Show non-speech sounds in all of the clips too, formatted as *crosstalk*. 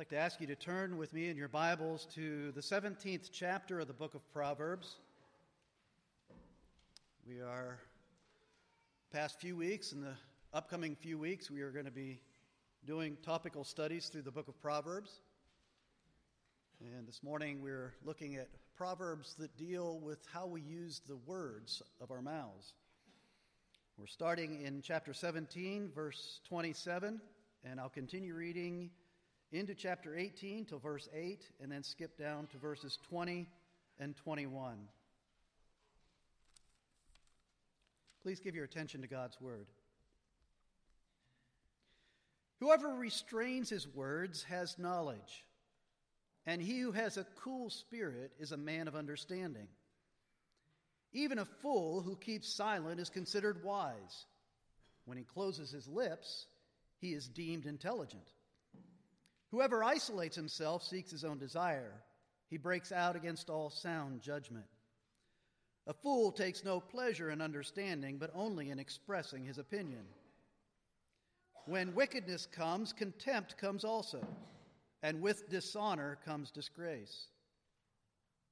like to ask you to turn with me in your Bibles to the 17th chapter of the book of Proverbs. We are past few weeks, in the upcoming few weeks, we are going to be doing topical studies through the book of Proverbs. And this morning we're looking at proverbs that deal with how we use the words of our mouths. We're starting in chapter 17, verse 27, and I'll continue reading into chapter 18 till verse 8, and then skip down to verses 20 and 21. Please give your attention to God's word. Whoever restrains his words has knowledge, and he who has a cool spirit is a man of understanding. Even a fool who keeps silent is considered wise. When he closes his lips, he is deemed intelligent. Whoever isolates himself seeks his own desire. He breaks out against all sound judgment. A fool takes no pleasure in understanding, but only in expressing his opinion. When wickedness comes, contempt comes also, and with dishonor comes disgrace.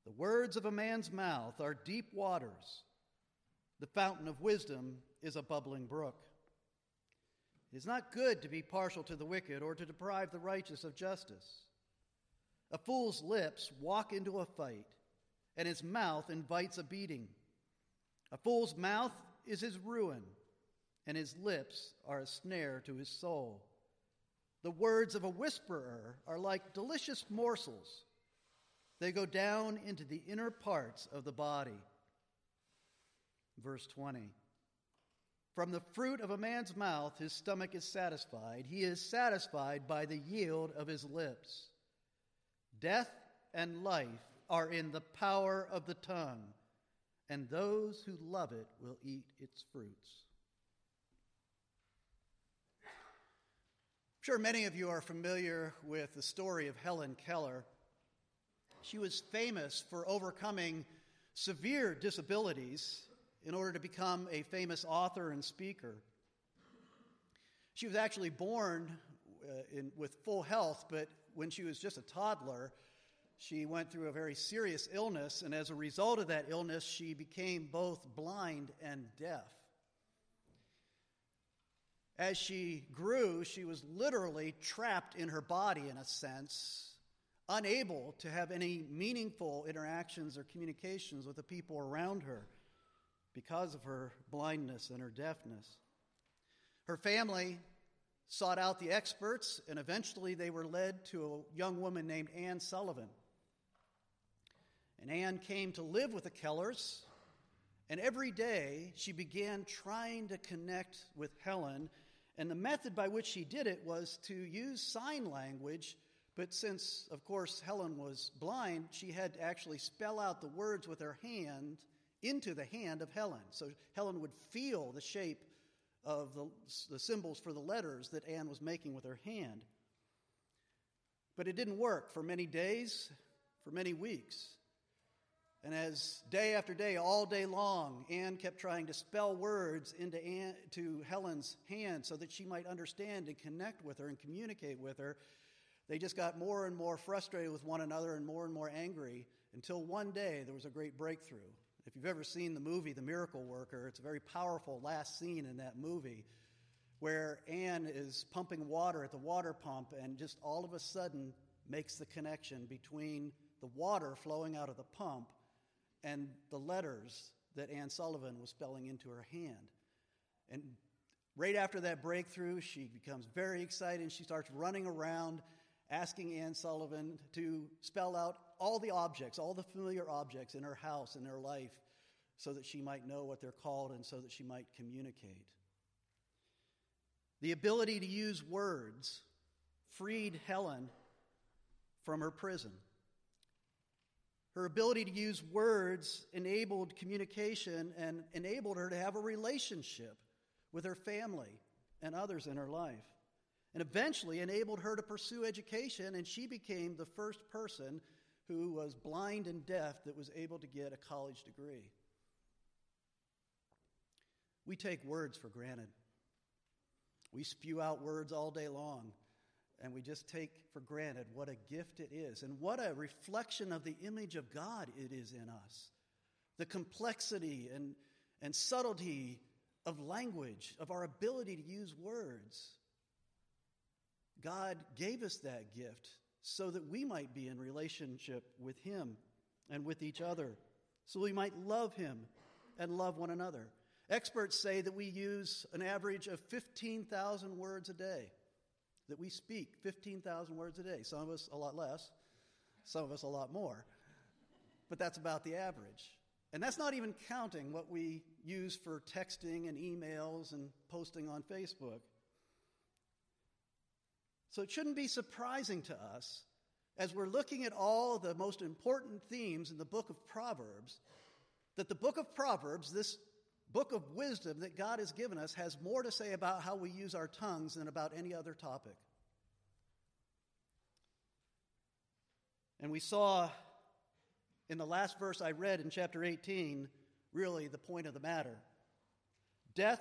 The words of a man's mouth are deep waters. The fountain of wisdom is a bubbling brook. It is not good to be partial to the wicked or to deprive the righteous of justice. A fool's lips walk into a fight, and his mouth invites a beating. A fool's mouth is his ruin, and his lips are a snare to his soul. The words of a whisperer are like delicious morsels they go down into the inner parts of the body. Verse 20. From the fruit of a man's mouth, his stomach is satisfied. He is satisfied by the yield of his lips. Death and life are in the power of the tongue, and those who love it will eat its fruits. I'm sure many of you are familiar with the story of Helen Keller. She was famous for overcoming severe disabilities in order to become a famous author and speaker. She was actually born uh, in, with full health, but when she was just a toddler, she went through a very serious illness, and as a result of that illness, she became both blind and deaf. As she grew, she was literally trapped in her body, in a sense, unable to have any meaningful interactions or communications with the people around her because of her blindness and her deafness. Her family sought out the experts, and eventually they were led to a young woman named Anne Sullivan. And Anne came to live with the Kellers, and every day she began trying to connect with Helen. And the method by which she did it was to use sign language but since, of course, Helen was blind, she had to actually spell out the words with her hand into the hand of Helen. So Helen would feel the shape of the, the symbols for the letters that Anne was making with her hand. But it didn't work for many days, for many weeks. And as day after day, all day long, Anne kept trying to spell words into Anne, to Helen's hand so that she might understand and connect with her and communicate with her. They just got more and more frustrated with one another and more and more angry until one day there was a great breakthrough. If you've ever seen the movie The Miracle Worker, it's a very powerful last scene in that movie where Anne is pumping water at the water pump and just all of a sudden makes the connection between the water flowing out of the pump and the letters that Anne Sullivan was spelling into her hand. And right after that breakthrough, she becomes very excited and she starts running around asking Anne Sullivan to spell out all the objects, all the familiar objects in her house, in her life, so that she might know what they're called and so that she might communicate. The ability to use words freed Helen from her prison. Her ability to use words enabled communication and enabled her to have a relationship with her family and others in her life and eventually enabled her to pursue education, and she became the first person who was blind and deaf that was able to get a college degree. We take words for granted. We spew out words all day long. and we just take for granted what a gift it is and what a reflection of the image of God it is in us. The complexity and, and subtlety of language, of our ability to use words. God gave us that gift so that we might be in relationship with Him and with each other, so we might love Him and love one another. Experts say that we use an average of 15,000 words a day that we speak 15,000 words a day. Some of us a lot less, some of us a lot more. But that's about the average. And that's not even counting what we use for texting and emails and posting on Facebook. So it shouldn't be surprising to us as we're looking at all the most important themes in the book of Proverbs that the book of Proverbs, this book of wisdom that God has given us has more to say about how we use our tongues than about any other topic. And we saw in the last verse I read in chapter 18 really the point of the matter. Death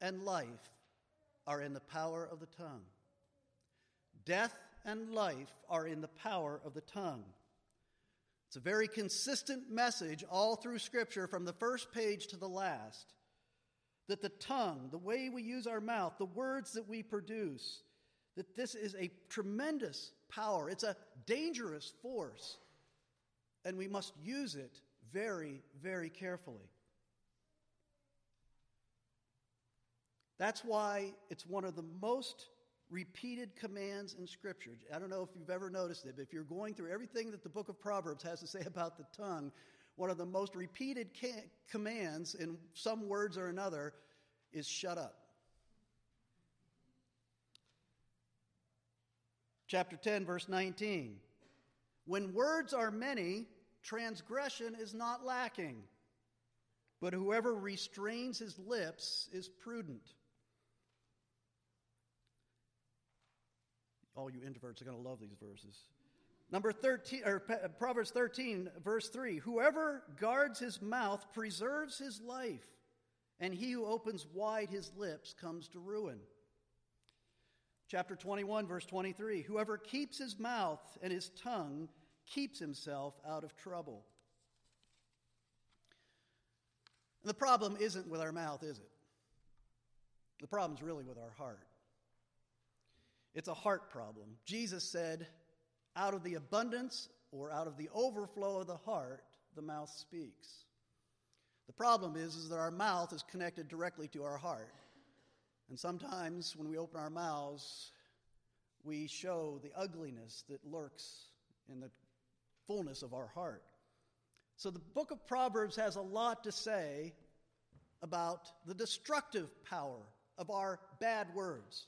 and life are in the power of the tongue. Death and life are in the power of the tongue. It's a very consistent message all through Scripture from the first page to the last that the tongue, the way we use our mouth, the words that we produce, that this is a tremendous power. It's a dangerous force, and we must use it very, very carefully. That's why it's one of the most repeated commands in Scripture. I don't know if you've ever noticed it, but if you're going through everything that the book of Proverbs has to say *laughs* about the tongue, one of the most repeated ca- commands in some words or another is shut up. Chapter 10, verse 19. When words are many, transgression is not lacking, but whoever restrains his lips is prudent. All you introverts are going to love these verses. Number 13, or uh, Proverbs 13, verse 3 Whoever guards his mouth preserves his life, and he who opens wide his lips comes to ruin. Chapter 21, verse 23 Whoever keeps his mouth and his tongue keeps himself out of trouble. The problem isn't with our mouth, is it? The problem's really with our heart. It's a heart problem. Jesus said, out of the abundance or out of the overflow of the heart, the mouth speaks. The problem is, is that our mouth is connected directly to our heart. And sometimes when we open our mouths, we show the ugliness that lurks in the fullness of our heart. So the book of Proverbs has a lot to say about the destructive power of our bad words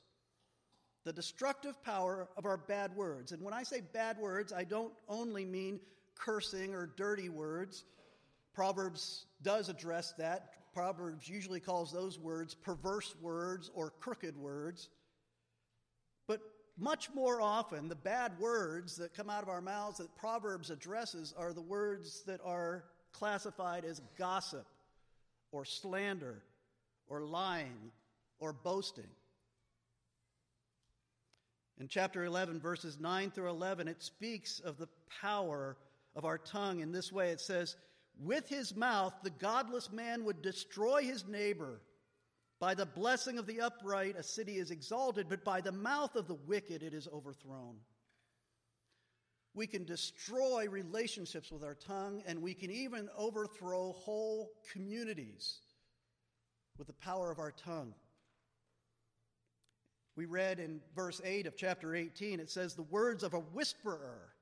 the destructive power of our bad words. And when I say bad words, I don't only mean cursing or dirty words. Proverbs does address that. Proverbs usually calls those words perverse words or crooked words. But much more often, the bad words that come out of our mouths that Proverbs addresses are the words that are classified as gossip or slander or lying or boasting. In chapter 11, verses 9 through 11, it speaks of the power of our tongue in this way. It says, With his mouth, the godless man would destroy his neighbor. By the blessing of the upright, a city is exalted, but by the mouth of the wicked, it is overthrown. We can destroy relationships with our tongue, and we can even overthrow whole communities with the power of our tongue. We read in verse 8 of chapter 18, it says, the words of a whisperer.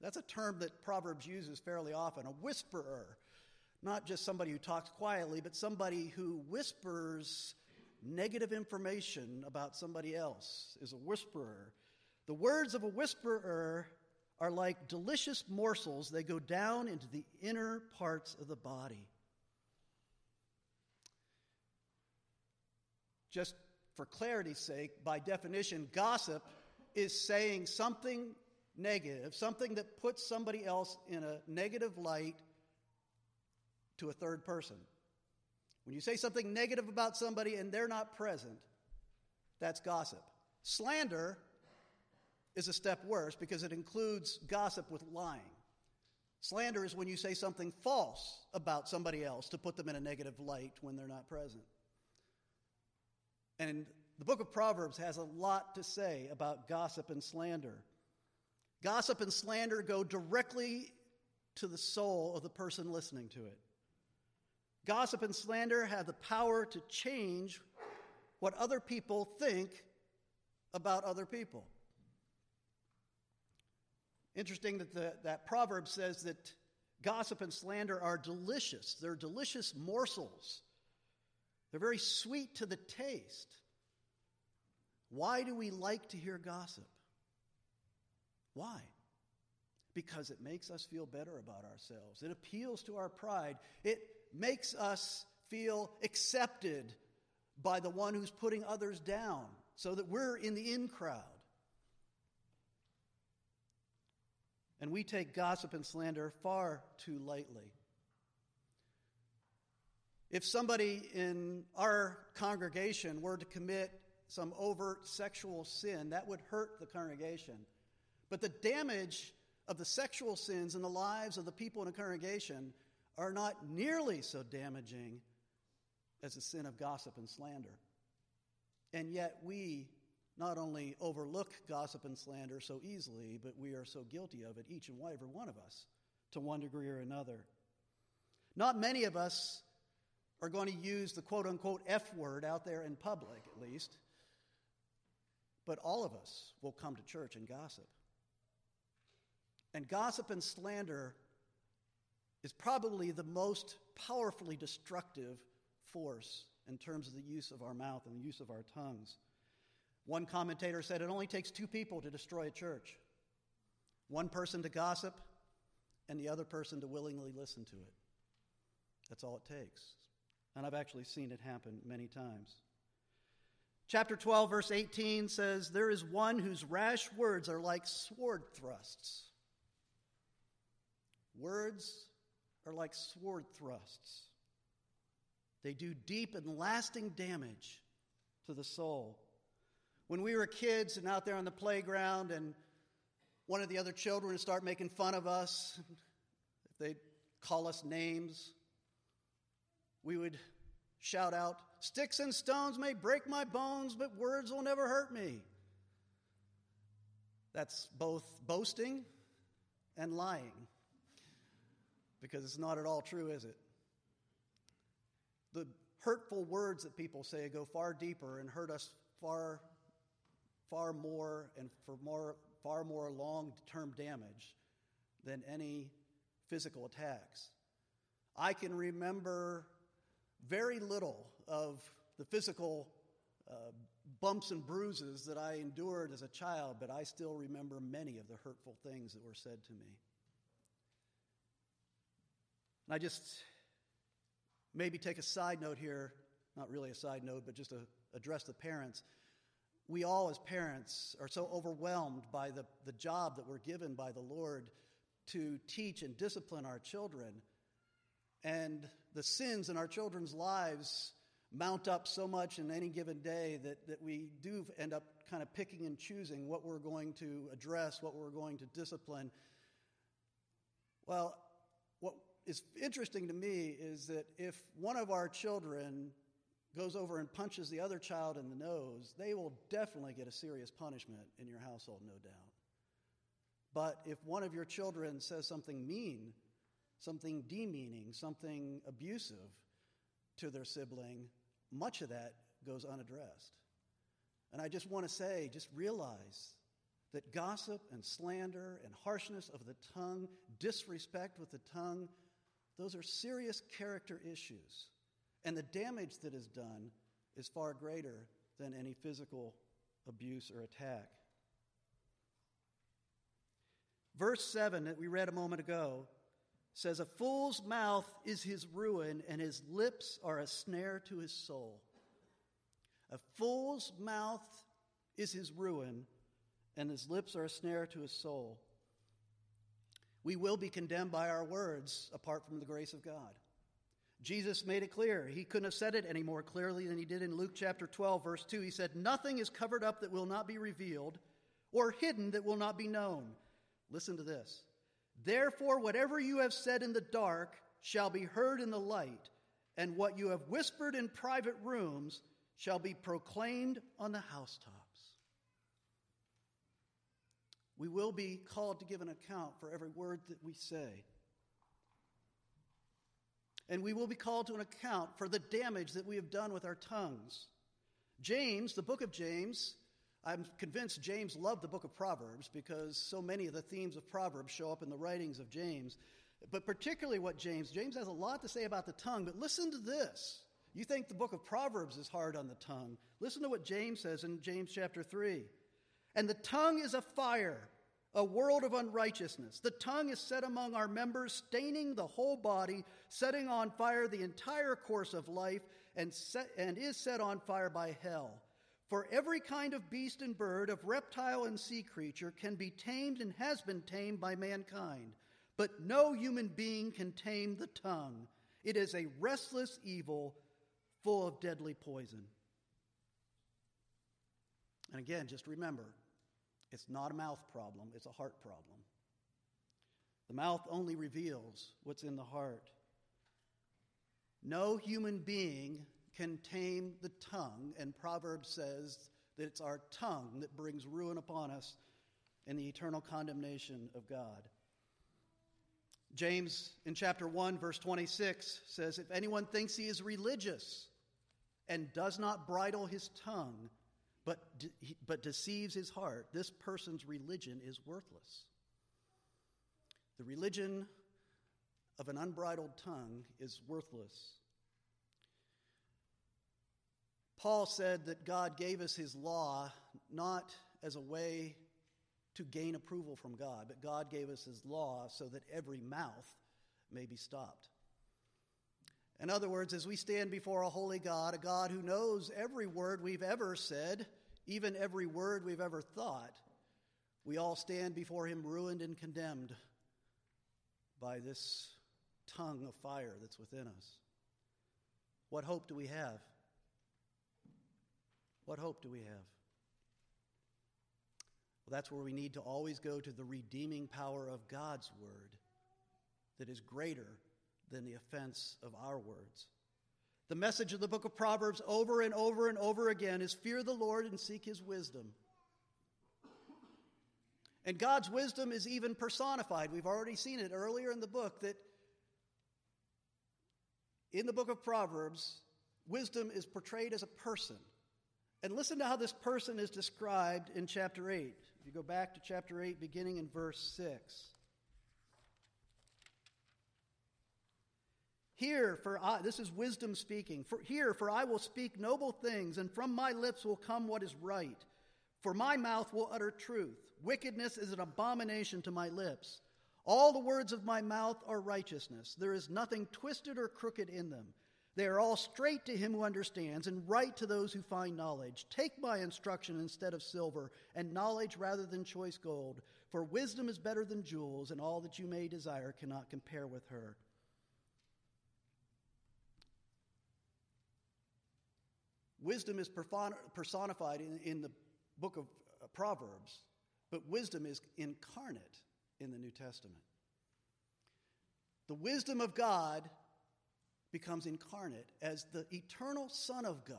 That's a term that Proverbs uses fairly often a whisperer. Not just somebody who talks quietly, but somebody who whispers negative information about somebody else is a whisperer. The words of a whisperer are like delicious morsels, they go down into the inner parts of the body. Just for clarity's sake, by definition, gossip is saying something negative, something that puts somebody else in a negative light to a third person. When you say something negative about somebody and they're not present, that's gossip. Slander is a step worse because it includes gossip with lying. Slander is when you say something false about somebody else to put them in a negative light when they're not present. And the book of Proverbs has a lot to say about gossip and slander. Gossip and slander go directly to the soul of the person listening to it. Gossip and slander have the power to change what other people think about other people. Interesting that the, that proverb says that gossip and slander are delicious. They're delicious morsels. They're very sweet to the taste. Why do we like to hear gossip? Why? Because it makes us feel better about ourselves. It appeals to our pride. It makes us feel accepted by the one who's putting others down so that we're in the in crowd. And we take gossip and slander far too lightly. If somebody in our congregation were to commit some overt sexual sin, that would hurt the congregation. But the damage of the sexual sins in the lives of the people in a congregation are not nearly so damaging as the sin of gossip and slander. And yet we not only overlook gossip and slander so easily, but we are so guilty of it, each and every one of us, to one degree or another. Not many of us are going to use the quote unquote F word out there in public, at least, but all of us will come to church and gossip. And gossip and slander is probably the most powerfully destructive force in terms of the use of our mouth and the use of our tongues. One commentator said it only takes two people to destroy a church one person to gossip, and the other person to willingly listen to it. That's all it takes. And I've actually seen it happen many times. Chapter 12, verse 18 says, There is one whose rash words are like sword thrusts. Words are like sword thrusts, they do deep and lasting damage to the soul. When we were kids and out there on the playground, and one of the other children would start making fun of us, if *laughs* they'd call us names, we would shout out, Sticks and stones may break my bones, but words will never hurt me. That's both boasting and lying, because it's not at all true, is it? The hurtful words that people say go far deeper and hurt us far far more and for more, far more long term damage than any physical attacks. I can remember very little of the physical uh, bumps and bruises that I endured as a child, but I still remember many of the hurtful things that were said to me. And I just maybe take a side note here, not really a side note, but just to address the parents we all, as parents, are so overwhelmed by the, the job that we're given by the Lord to teach and discipline our children. And the sins in our children's lives mount up so much in any given day that, that we do end up kind of picking and choosing what we're going to address, what we're going to discipline. Well, what is interesting to me is that if one of our children goes over and punches the other child in the nose, they will definitely get a serious punishment in your household, no doubt. But if one of your children says something mean, something demeaning, something abusive to their sibling, much of that goes unaddressed. And I just want to say, just realize that gossip and slander and harshness of the tongue, disrespect with the tongue, those are serious character issues. And the damage that is done is far greater than any physical abuse or attack. Verse 7 that we read a moment ago says, A fool's mouth is his ruin, and his lips are a snare to his soul. A fool's mouth is his ruin, and his lips are a snare to his soul. We will be condemned by our words apart from the grace of God. Jesus made it clear. He couldn't have said it any more clearly than he did in Luke chapter 12, verse 2. He said, Nothing is covered up that will not be revealed, or hidden that will not be known. Listen to this. Therefore, whatever you have said in the dark shall be heard in the light, and what you have whispered in private rooms shall be proclaimed on the housetops. We will be called to give an account for every word that we say. And we will be called to an account for the damage that we have done with our tongues. James, the book of James, I'm convinced James loved the book of Proverbs because so many of the themes of Proverbs show up in the writings of James. But particularly what James, James has a lot to say about the tongue, but listen to this. You think the book of Proverbs is hard on the tongue. Listen to what James says in James chapter 3. And the tongue is a fire, a world of unrighteousness. The tongue is set among our members, staining the whole body, setting on fire the entire course of life, and, set, and is set on fire by hell. For every kind of beast and bird, of reptile and sea creature, can be tamed and has been tamed by mankind. But no human being can tame the tongue. It is a restless evil full of deadly poison. And again, just remember it's not a mouth problem, it's a heart problem. The mouth only reveals what's in the heart. No human being can tame the tongue, and Proverbs says that it's our tongue that brings ruin upon us and the eternal condemnation of God. James in chapter 1, verse 26 says, If anyone thinks he is religious and does not bridle his tongue, but, de- but deceives his heart, this person's religion is worthless. The religion of an unbridled tongue is worthless. Paul said that God gave us his law not as a way to gain approval from God, but God gave us his law so that every mouth may be stopped. In other words, as we stand before a holy God, a God who knows every word we've ever said, even every word we've ever thought, we all stand before him ruined and condemned by this tongue of fire that's within us. What hope do we have? What hope do we have? Well, that's where we need to always go to the redeeming power of God's word that is greater than the offense of our words. The message of the book of Proverbs over and over and over again is fear the Lord and seek his wisdom. And God's wisdom is even personified. We've already seen it earlier in the book that in the book of Proverbs, wisdom is portrayed as a person. And listen to how this person is described in chapter 8. If you go back to chapter 8, beginning in verse 6. Here, for I, this is wisdom speaking. For, here, for I will speak noble things, and from my lips will come what is right. For my mouth will utter truth. Wickedness is an abomination to my lips. All the words of my mouth are righteousness. There is nothing twisted or crooked in them. They are all straight to him who understands, and right to those who find knowledge. Take my instruction instead of silver, and knowledge rather than choice gold. For wisdom is better than jewels, and all that you may desire cannot compare with her. Wisdom is personified in, in the book of uh, Proverbs, but wisdom is incarnate in the New Testament. The wisdom of God becomes incarnate as the eternal Son of God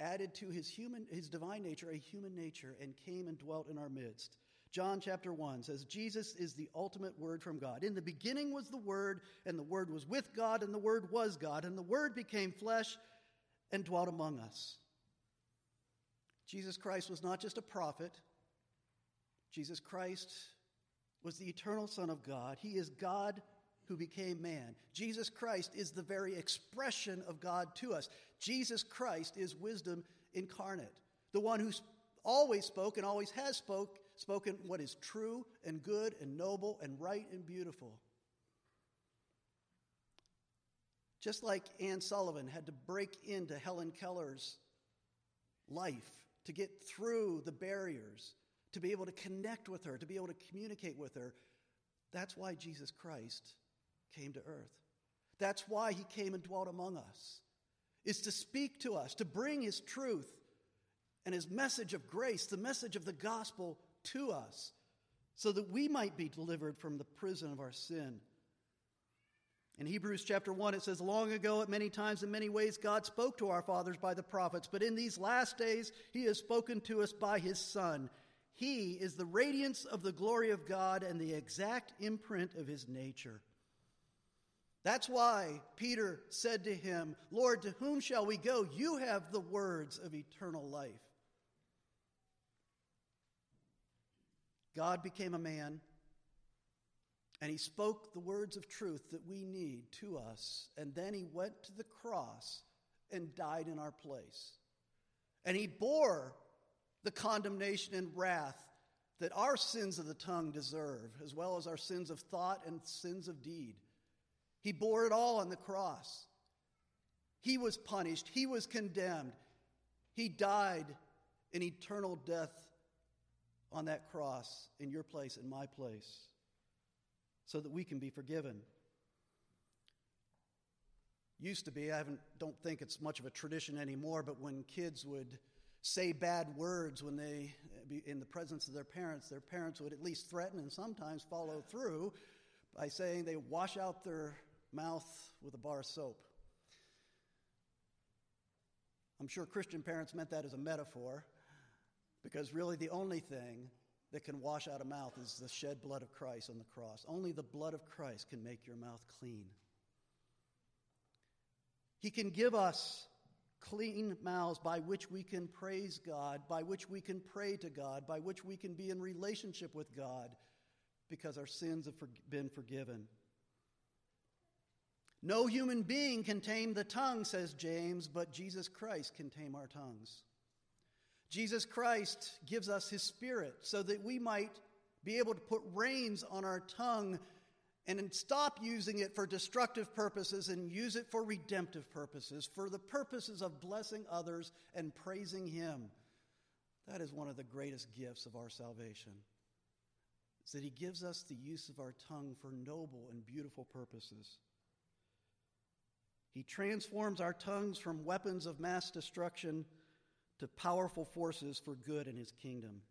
added to his human his divine nature a human nature and came and dwelt in our midst. John chapter 1 says Jesus is the ultimate word from God. In the beginning was the word and the word was with God and the word was God and the word became flesh and dwelt among us. Jesus Christ was not just a prophet, Jesus Christ was the eternal Son of God. He is God who became man. Jesus Christ is the very expression of God to us. Jesus Christ is wisdom incarnate, the one who always spoke and always has spoke, spoken what is true and good and noble and right and beautiful. Just like Anne Sullivan had to break into Helen Keller's life to get through the barriers, to be able to connect with her, to be able to communicate with her, that's why Jesus Christ came to earth. That's why he came and dwelt among us, is to speak to us, to bring his truth and his message of grace, the message of the gospel to us, so that we might be delivered from the prison of our sin. In Hebrews chapter 1, it says, Long ago, at many times, in many ways, God spoke to our fathers by the prophets, but in these last days, he has spoken to us by his Son. He is the radiance of the glory of God and the exact imprint of his nature. That's why Peter said to him, Lord, to whom shall we go? You have the words of eternal life. God became a man, and he spoke the words of truth that we need to us, and then he went to the cross and died in our place. And he bore the condemnation and wrath that our sins of the tongue deserve, as well as our sins of thought and sins of deed. He bore it all on the cross. He was punished, he was condemned, he died an eternal death on that cross in your place, in my place, so that we can be forgiven. Used to be, I don't think it's much of a tradition anymore, but when kids would say bad words when they, uh, in the presence of their parents, their parents would at least threaten and sometimes follow through by saying they wash out their mouth with a bar of soap. I'm sure Christian parents meant that as a metaphor because really the only thing that can wash out a mouth is the shed blood of Christ on the cross. Only the blood of Christ can make your mouth clean. He can give us clean mouths by which we can praise God, by which we can pray to God, by which we can be in relationship with God because our sins have been forgiven. No human being can tame the tongue, says James, but Jesus Christ can tame our tongues. Jesus Christ gives us his spirit so that we might be able to put reins on our tongue and stop using it for destructive purposes and use it for redemptive purposes, for the purposes of blessing others and praising Him. That is one of the greatest gifts of our salvation. Is that He gives us the use of our tongue for noble and beautiful purposes. He transforms our tongues from weapons of mass destruction to powerful forces for good in His kingdom.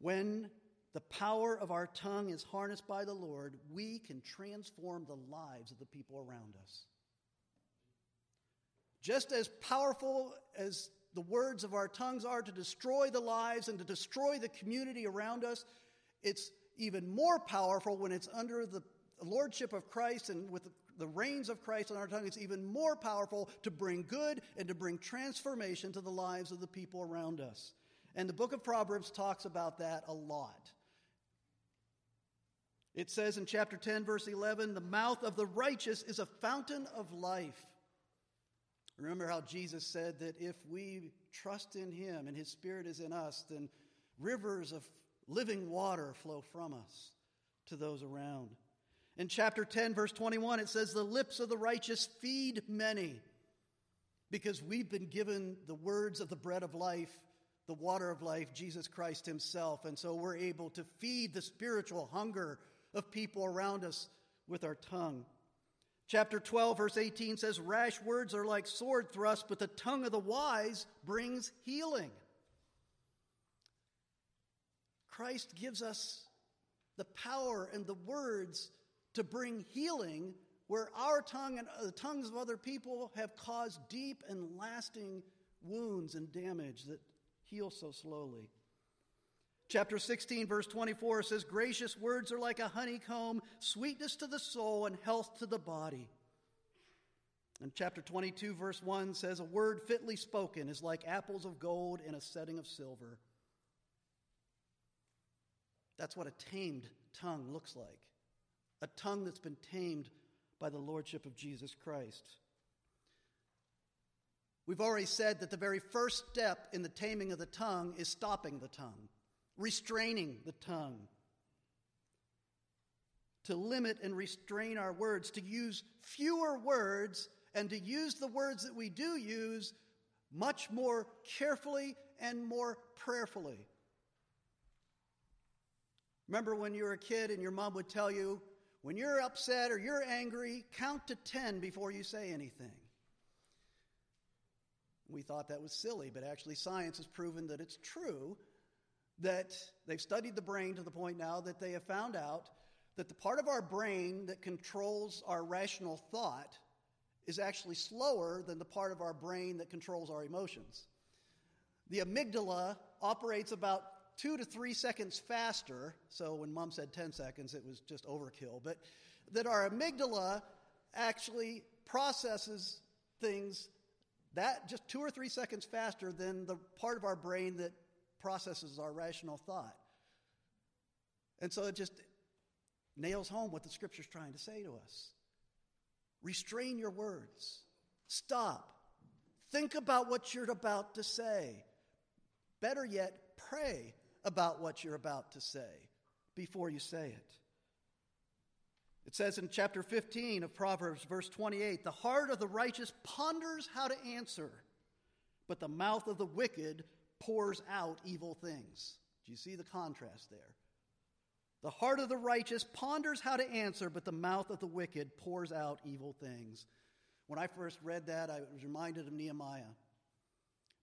When the power of our tongue is harnessed by the Lord, we can transform the lives of the people around us. Just as powerful as the words of our tongues are to destroy the lives and to destroy the community around us, it's even more powerful when it's under the lordship of Christ and with the reins of Christ on our tongue. It's even more powerful to bring good and to bring transformation to the lives of the people around us. And the book of Proverbs talks about that a lot. It says in chapter 10, verse 11, the mouth of the righteous is a fountain of life. Remember how Jesus said that if we trust in him and his spirit is in us, then rivers of living water flow from us to those around. In chapter 10, verse 21, it says, The lips of the righteous feed many because we've been given the words of the bread of life, the water of life, Jesus Christ Himself. And so we're able to feed the spiritual hunger of people around us with our tongue. Chapter 12, verse 18 says, Rash words are like sword thrusts, but the tongue of the wise brings healing. Christ gives us the power and the words to bring healing where our tongue and uh, the tongues of other people have caused deep and lasting wounds and damage that heal so slowly. Chapter 16, verse 24 says, Gracious words are like a honeycomb, sweetness to the soul and health to the body. And chapter 22, verse 1 says, A word fitly spoken is like apples of gold in a setting of silver. That's what a tamed tongue looks like a tongue that's been tamed by the Lordship of Jesus Christ. We've already said that the very first step in the taming of the tongue is stopping the tongue restraining the tongue, to limit and restrain our words, to use fewer words, and to use the words that we do use much more carefully and more prayerfully. Remember when you were a kid and your mom would tell you, when you're upset or you're angry, count to 10 before you say anything. We thought that was silly, but actually, science has proven that it's true. That they've studied the brain to the point now that they have found out that the part of our brain that controls our rational thought is actually slower than the part of our brain that controls our emotions. The amygdala operates about two to three seconds faster. So when mom said 10 seconds, it was just overkill. But that our amygdala actually processes things that just two or three seconds faster than the part of our brain that processes our rational thought. And so it just nails home what the scripture's trying to say to us. Restrain your words. Stop. Think about what you're about to say. Better yet, pray about what you're about to say before you say it. It says in chapter 15 of Proverbs, verse 28 the heart of the righteous ponders how to answer, but the mouth of the wicked pours out evil things. Do you see the contrast there? The heart of the righteous ponders how to answer, but the mouth of the wicked pours out evil things. When I first read that, I was reminded of Nehemiah.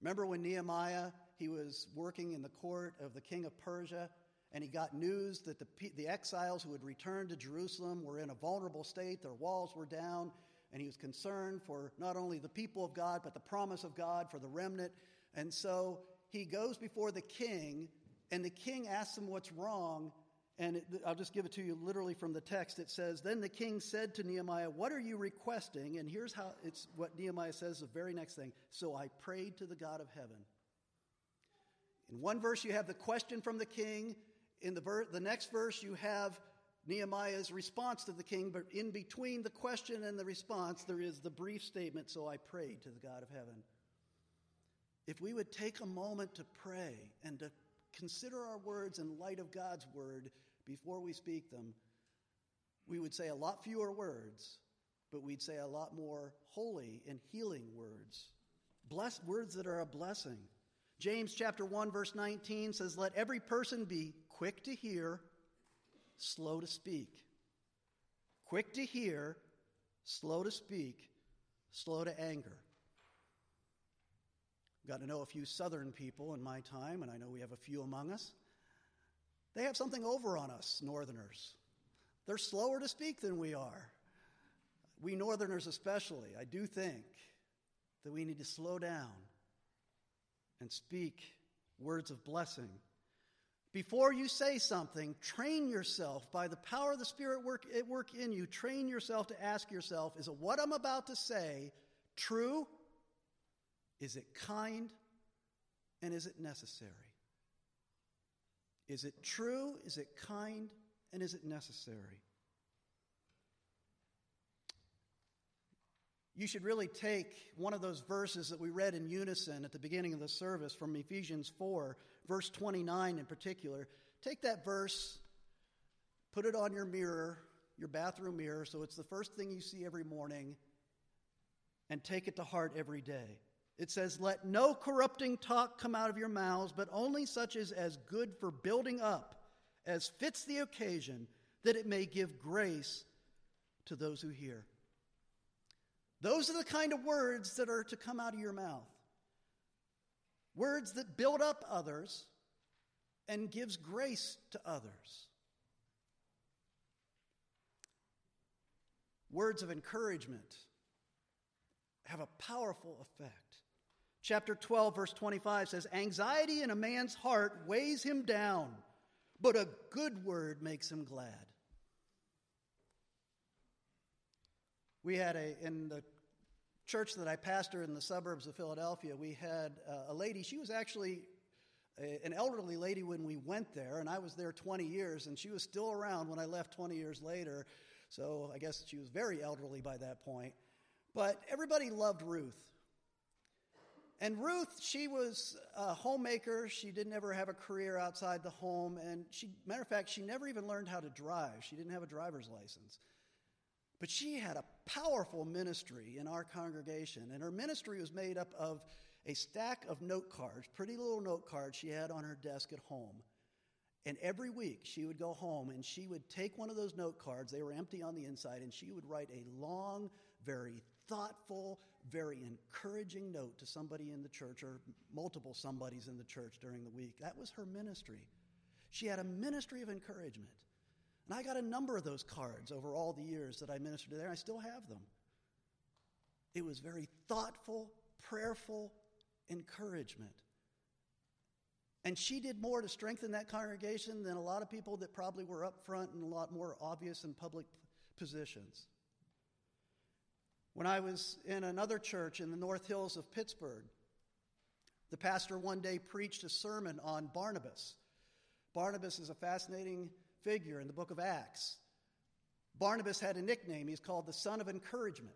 Remember when Nehemiah, he was working in the court of the king of Persia, and he got news that the, the exiles who had returned to Jerusalem were in a vulnerable state, their walls were down, and he was concerned for not only the people of God, but the promise of God for the remnant. And so he goes before the king, and the king asks him what's wrong, and it, I'll just give it to you literally from the text. It says, Then the king said to Nehemiah, What are you requesting? And here's how it's what Nehemiah says the very next thing. So I prayed to the God of heaven. In one verse, you have the question from the king. In the, ver- the next verse, you have Nehemiah's response to the king. But in between the question and the response, there is the brief statement So I prayed to the God of heaven. If we would take a moment to pray and to consider our words in light of God's word, before we speak them, we would say a lot fewer words, but we'd say a lot more holy and healing words. Blessed words that are a blessing. James chapter 1 verse 19 says let every person be quick to hear, slow to speak. Quick to hear, slow to speak, slow to anger. Got to know a few southern people in my time, and I know we have a few among us. They have something over on us, Northerners. They're slower to speak than we are. We Northerners, especially, I do think that we need to slow down and speak words of blessing. Before you say something, train yourself by the power of the Spirit work, at work in you. Train yourself to ask yourself is what I'm about to say true? Is it kind? And is it necessary? Is it true? Is it kind? And is it necessary? You should really take one of those verses that we read in unison at the beginning of the service from Ephesians 4, verse 29 in particular. Take that verse, put it on your mirror, your bathroom mirror, so it's the first thing you see every morning, and take it to heart every day. It says, Let no corrupting talk come out of your mouths, but only such as is good for building up, as fits the occasion, that it may give grace to those who hear. Those are the kind of words that are to come out of your mouth. Words that build up others and gives grace to others. Words of encouragement have a powerful effect. Chapter 12, verse 25 says, Anxiety in a man's heart weighs him down, but a good word makes him glad. We had a, in the church that I pastor in the suburbs of Philadelphia, we had uh, a lady, she was actually a, an elderly lady when we went there, and I was there 20 years, and she was still around when I left 20 years later. So I guess she was very elderly by that point. But everybody loved Ruth. And Ruth, she was a homemaker. She didn't ever have a career outside the home. And she, matter of fact, she never even learned how to drive. She didn't have a driver's license. But she had a powerful ministry in our congregation. And her ministry was made up of a stack of note cards, pretty little note cards she had on her desk at home. And every week she would go home and she would take one of those note cards, they were empty on the inside, and she would write a long, very thoughtful, very encouraging note to somebody in the church or multiple somebodies in the church during the week. That was her ministry. She had a ministry of encouragement. And I got a number of those cards over all the years that I ministered there, and I still have them. It was very thoughtful, prayerful encouragement. And she did more to strengthen that congregation than a lot of people that probably were up front and a lot more obvious in public positions. When I was in another church in the North Hills of Pittsburgh, the pastor one day preached a sermon on Barnabas. Barnabas is a fascinating figure in the book of Acts. Barnabas had a nickname. He's called the Son of Encouragement.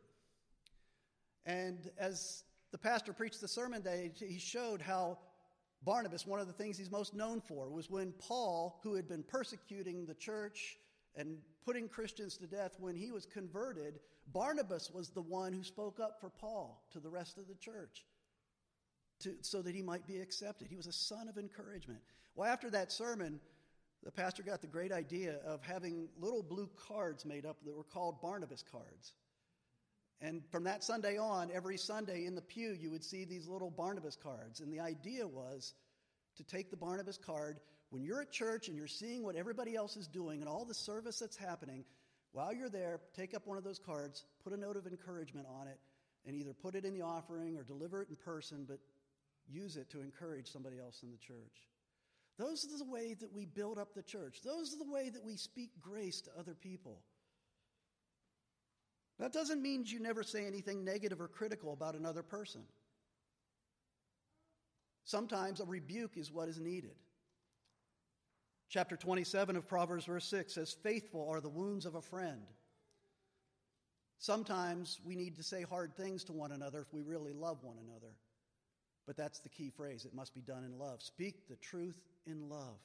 And as the pastor preached the sermon day, he showed how Barnabas, one of the things he's most known for, was when Paul, who had been persecuting the church and putting Christians to death, when he was converted, Barnabas was the one who spoke up for Paul to the rest of the church to, so that he might be accepted. He was a son of encouragement. Well, after that sermon, the pastor got the great idea of having little blue cards made up that were called Barnabas cards. And from that Sunday on, every Sunday in the pew, you would see these little Barnabas cards. And the idea was to take the Barnabas card when you're at church and you're seeing what everybody else is doing and all the service that's happening, while you're there, take up one of those cards, put a note of encouragement on it, and either put it in the offering or deliver it in person, but use it to encourage somebody else in the church. Those are the way that we build up the church. Those are the way that we speak grace to other people. That doesn't mean you never say anything negative or critical about another person. Sometimes a rebuke is what is needed. Chapter 27 of Proverbs, verse 6 says, Faithful are the wounds of a friend. Sometimes we need to say hard things to one another if we really love one another. But that's the key phrase. It must be done in love. Speak the truth in love.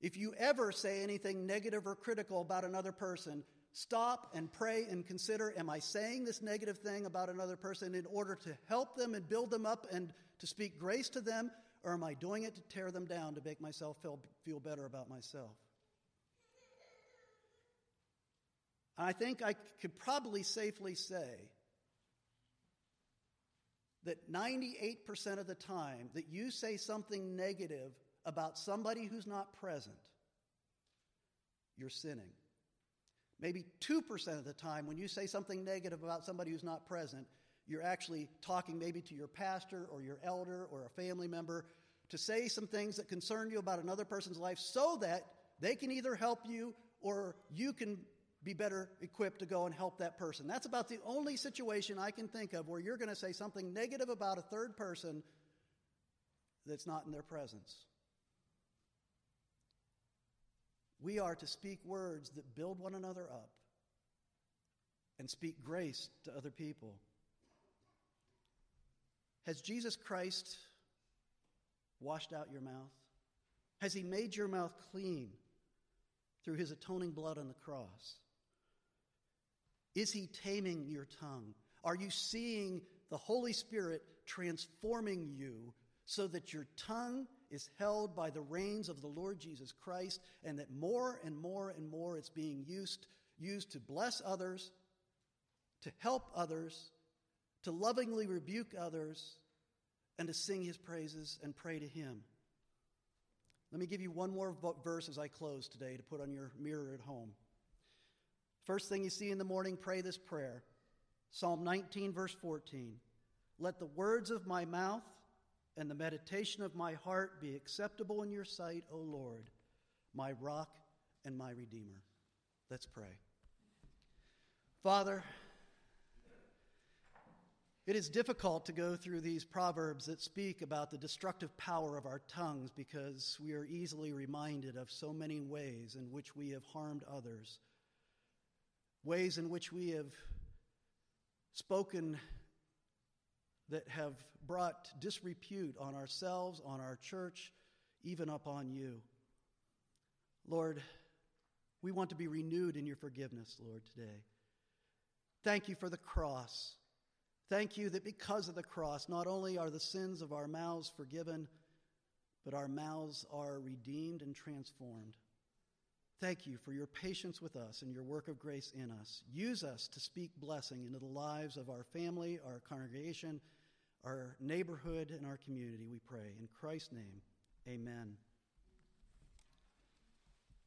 If you ever say anything negative or critical about another person, stop and pray and consider Am I saying this negative thing about another person in order to help them and build them up and to speak grace to them? Or am I doing it to tear them down to make myself feel, feel better about myself? I think I could probably safely say that 98% of the time that you say something negative about somebody who's not present, you're sinning. Maybe 2% of the time when you say something negative about somebody who's not present, you're actually talking maybe to your pastor or your elder or a family member to say some things that concern you about another person's life so that they can either help you or you can be better equipped to go and help that person. That's about the only situation I can think of where you're going to say something negative about a third person that's not in their presence. We are to speak words that build one another up and speak grace to other people. Has Jesus Christ washed out your mouth? Has he made your mouth clean through his atoning blood on the cross? Is he taming your tongue? Are you seeing the Holy Spirit transforming you so that your tongue is held by the reins of the Lord Jesus Christ and that more and more and more it's being used, used to bless others, to help others, to lovingly rebuke others, and to sing his praises and pray to him. Let me give you one more verse as I close today to put on your mirror at home. First thing you see in the morning, pray this prayer Psalm 19, verse 14. Let the words of my mouth and the meditation of my heart be acceptable in your sight, O Lord, my rock and my redeemer. Let's pray. Father, it is difficult to go through these proverbs that speak about the destructive power of our tongues because we are easily reminded of so many ways in which we have harmed others, ways in which we have spoken that have brought disrepute on ourselves, on our church, even upon you. Lord, we want to be renewed in your forgiveness, Lord, today. Thank you for the cross. Thank you that because of the cross, not only are the sins of our mouths forgiven, but our mouths are redeemed and transformed. Thank you for your patience with us and your work of grace in us. Use us to speak blessing into the lives of our family, our congregation, our neighborhood, and our community, we pray. In Christ's name, amen.